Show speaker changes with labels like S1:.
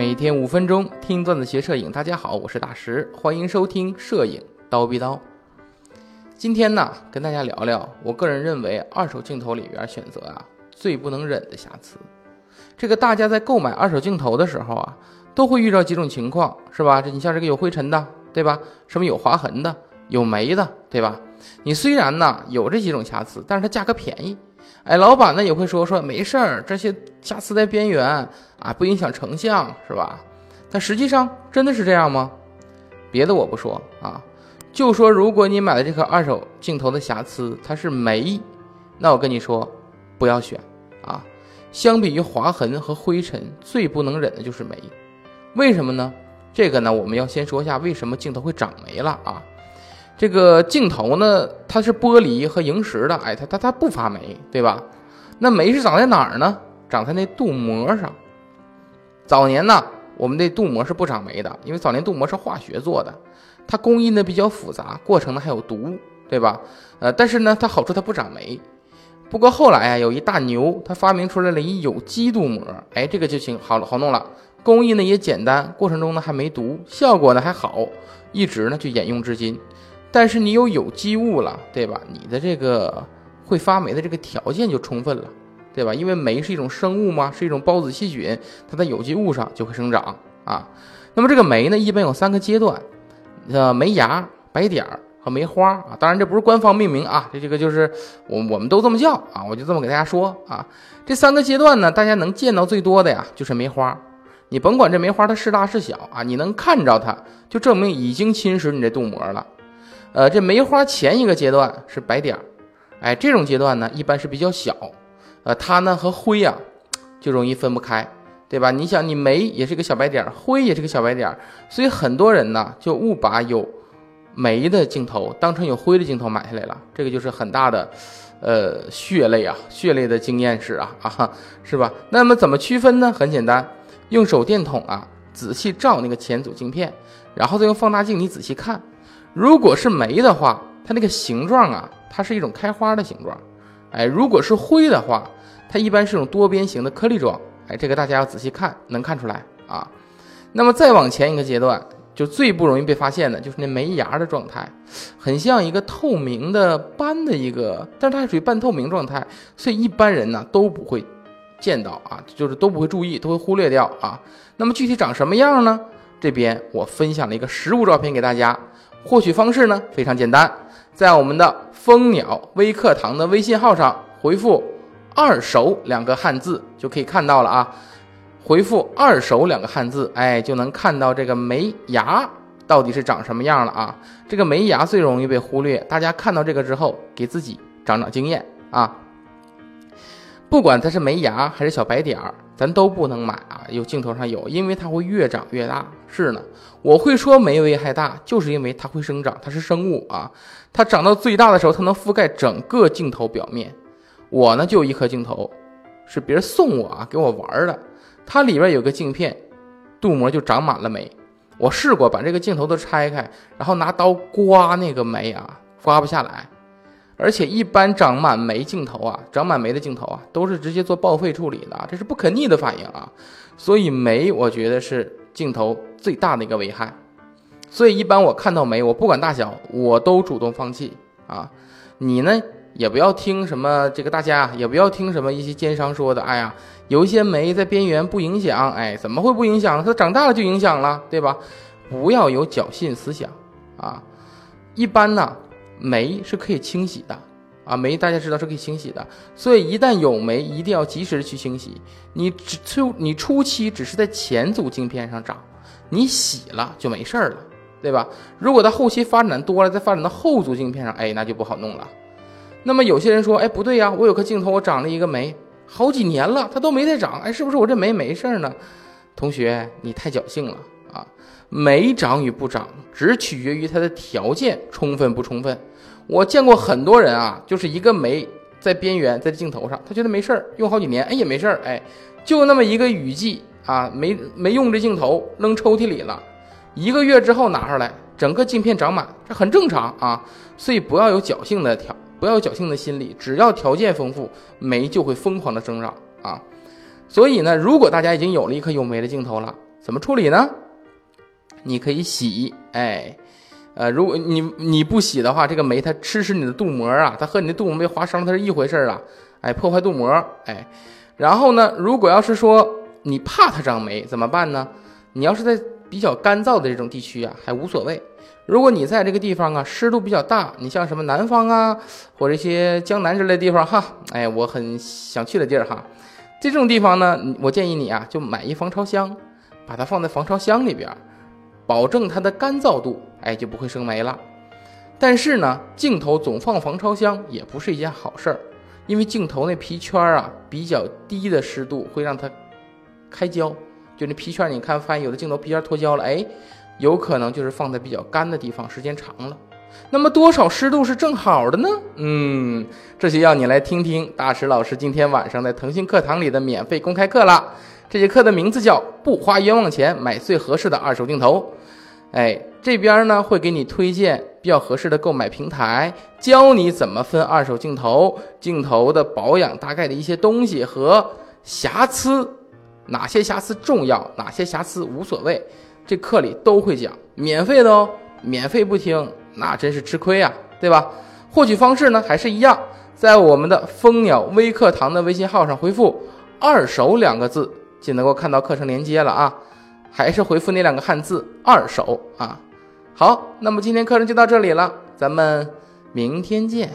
S1: 每天五分钟听段子学摄影，大家好，我是大石，欢迎收听摄影刀逼刀。今天呢，跟大家聊聊我个人认为二手镜头里边选择啊最不能忍的瑕疵。这个大家在购买二手镜头的时候啊，都会遇到几种情况，是吧？这你像这个有灰尘的，对吧？什么有划痕的，有霉的，对吧？你虽然呢有这几种瑕疵，但是它价格便宜。哎，老板呢也会说说没事儿，这些瑕疵在边缘啊，不影响成像，是吧？但实际上真的是这样吗？别的我不说啊，就说如果你买的这颗二手镜头的瑕疵它是霉，那我跟你说不要选啊。相比于划痕和灰尘，最不能忍的就是霉。为什么呢？这个呢，我们要先说一下为什么镜头会长霉了啊。这个镜头呢，它是玻璃和萤石的，哎，它它它不发霉，对吧？那霉是长在哪儿呢？长在那镀膜上。早年呢，我们这镀膜是不长霉的，因为早年镀膜是化学做的，它工艺呢比较复杂，过程呢还有毒，对吧？呃，但是呢，它好处它不长霉。不过后来啊，有一大牛，他发明出来了一有机镀膜，哎，这个就行，好了好弄了，工艺呢也简单，过程中呢还没毒，效果呢还好，一直呢就沿用至今。但是你有有机物了，对吧？你的这个会发霉的这个条件就充分了，对吧？因为霉是一种生物嘛，是一种孢子细菌，它在有机物上就会生长啊。那么这个霉呢，一般有三个阶段，呃，霉芽、白点儿和霉花啊。当然这不是官方命名啊，这这个就是我我们都这么叫啊，我就这么给大家说啊。这三个阶段呢，大家能见到最多的呀，就是霉花。你甭管这霉花它是大是小啊，你能看着它，就证明已经侵蚀你这镀膜了。呃，这梅花前一个阶段是白点儿，哎，这种阶段呢一般是比较小，呃，它呢和灰呀就容易分不开，对吧？你想，你煤也是个小白点儿，灰也是个小白点儿，所以很多人呢就误把有煤的镜头当成有灰的镜头买下来了，这个就是很大的呃血泪啊，血泪的经验史啊 啊，是吧？那么怎么区分呢？很简单，用手电筒啊仔细照那个前组镜片，然后再用放大镜你仔细看。如果是煤的话，它那个形状啊，它是一种开花的形状，哎，如果是灰的话，它一般是种多边形的颗粒状，哎，这个大家要仔细看，能看出来啊。那么再往前一个阶段，就最不容易被发现的就是那煤芽的状态，很像一个透明的斑的一个，但是它属于半透明状态，所以一般人呢都不会见到啊，就是都不会注意，都会忽略掉啊。那么具体长什么样呢？这边我分享了一个实物照片给大家。获取方式呢非常简单，在我们的蜂鸟微课堂的微信号上回复“二手”两个汉字就可以看到了啊。回复“二手”两个汉字，哎，就能看到这个梅芽到底是长什么样了啊。这个梅芽最容易被忽略，大家看到这个之后，给自己长长经验啊。不管它是没芽还是小白点儿。咱都不能买啊！有镜头上有，因为它会越长越大。是呢，我会说没危害大，就是因为它会生长，它是生物啊。它长到最大的时候，它能覆盖整个镜头表面。我呢，就有一颗镜头，是别人送我啊，给我玩的。它里边有个镜片，镀膜就长满了霉。我试过把这个镜头都拆开，然后拿刀刮那个霉啊，刮不下来。而且一般长满霉镜头啊，长满霉的镜头啊，都是直接做报废处理的，这是不可逆的反应啊。所以霉，我觉得是镜头最大的一个危害。所以一般我看到霉，我不管大小，我都主动放弃啊。你呢，也不要听什么这个大家也不要听什么一些奸商说的，哎呀，有一些霉在边缘不影响，哎，怎么会不影响呢？它长大了就影响了，对吧？不要有侥幸思想啊。一般呢。霉是可以清洗的，啊，霉大家知道是可以清洗的，所以一旦有霉，一定要及时去清洗。你只初你初期只是在前组镜片上长，你洗了就没事儿了，对吧？如果它后期发展多了，再发展到后组镜片上，哎，那就不好弄了。那么有些人说，哎，不对呀，我有颗镜头，我长了一个霉，好几年了，它都没再长，哎，是不是我这霉没事儿呢？同学，你太侥幸了。啊，没长与不长，只取决于它的条件充分不充分。我见过很多人啊，就是一个霉在边缘，在镜头上，他觉得没事儿，用好几年，哎也没事儿，哎，就那么一个雨季啊，没没用这镜头，扔抽屉里了，一个月之后拿出来，整个镜片长满，这很正常啊。所以不要有侥幸的条，不要有侥幸的心理，只要条件丰富，霉就会疯狂的生长啊。所以呢，如果大家已经有了一颗有霉的镜头了，怎么处理呢？你可以洗，哎，呃，如果你你不洗的话，这个酶它吃食你的镀膜啊，它和你的镀膜被划伤，它是一回事儿啊，哎，破坏镀膜，哎，然后呢，如果要是说你怕它长霉怎么办呢？你要是在比较干燥的这种地区啊，还无所谓。如果你在这个地方啊，湿度比较大，你像什么南方啊，或者一些江南之类的地方哈，哎，我很想去的地儿哈，这种地方呢，我建议你啊，就买一防潮箱，把它放在防潮箱里边，保证它的干燥度，哎，就不会生霉了。但是呢，镜头总放防潮箱也不是一件好事儿，因为镜头那皮圈啊，比较低的湿度会让它开胶。就那皮圈，你看，发现有的镜头皮圈脱胶了，哎，有可能就是放在比较干的地方，时间长了。那么多少湿度是正好的呢？嗯，这就要你来听听大石老师今天晚上在腾讯课堂里的免费公开课了。这节课的名字叫“不花冤枉钱买最合适的二手镜头”。哎，这边呢会给你推荐比较合适的购买平台，教你怎么分二手镜头、镜头的保养大概的一些东西和瑕疵。哪些瑕疵重要，哪些瑕疵无所谓，这课里都会讲，免费的哦，免费不听那真是吃亏啊，对吧？获取方式呢还是一样，在我们的蜂鸟微课堂的微信号上回复“二手”两个字，就能够看到课程链接了啊，还是回复那两个汉字“二手”啊。好，那么今天课程就到这里了，咱们明天见。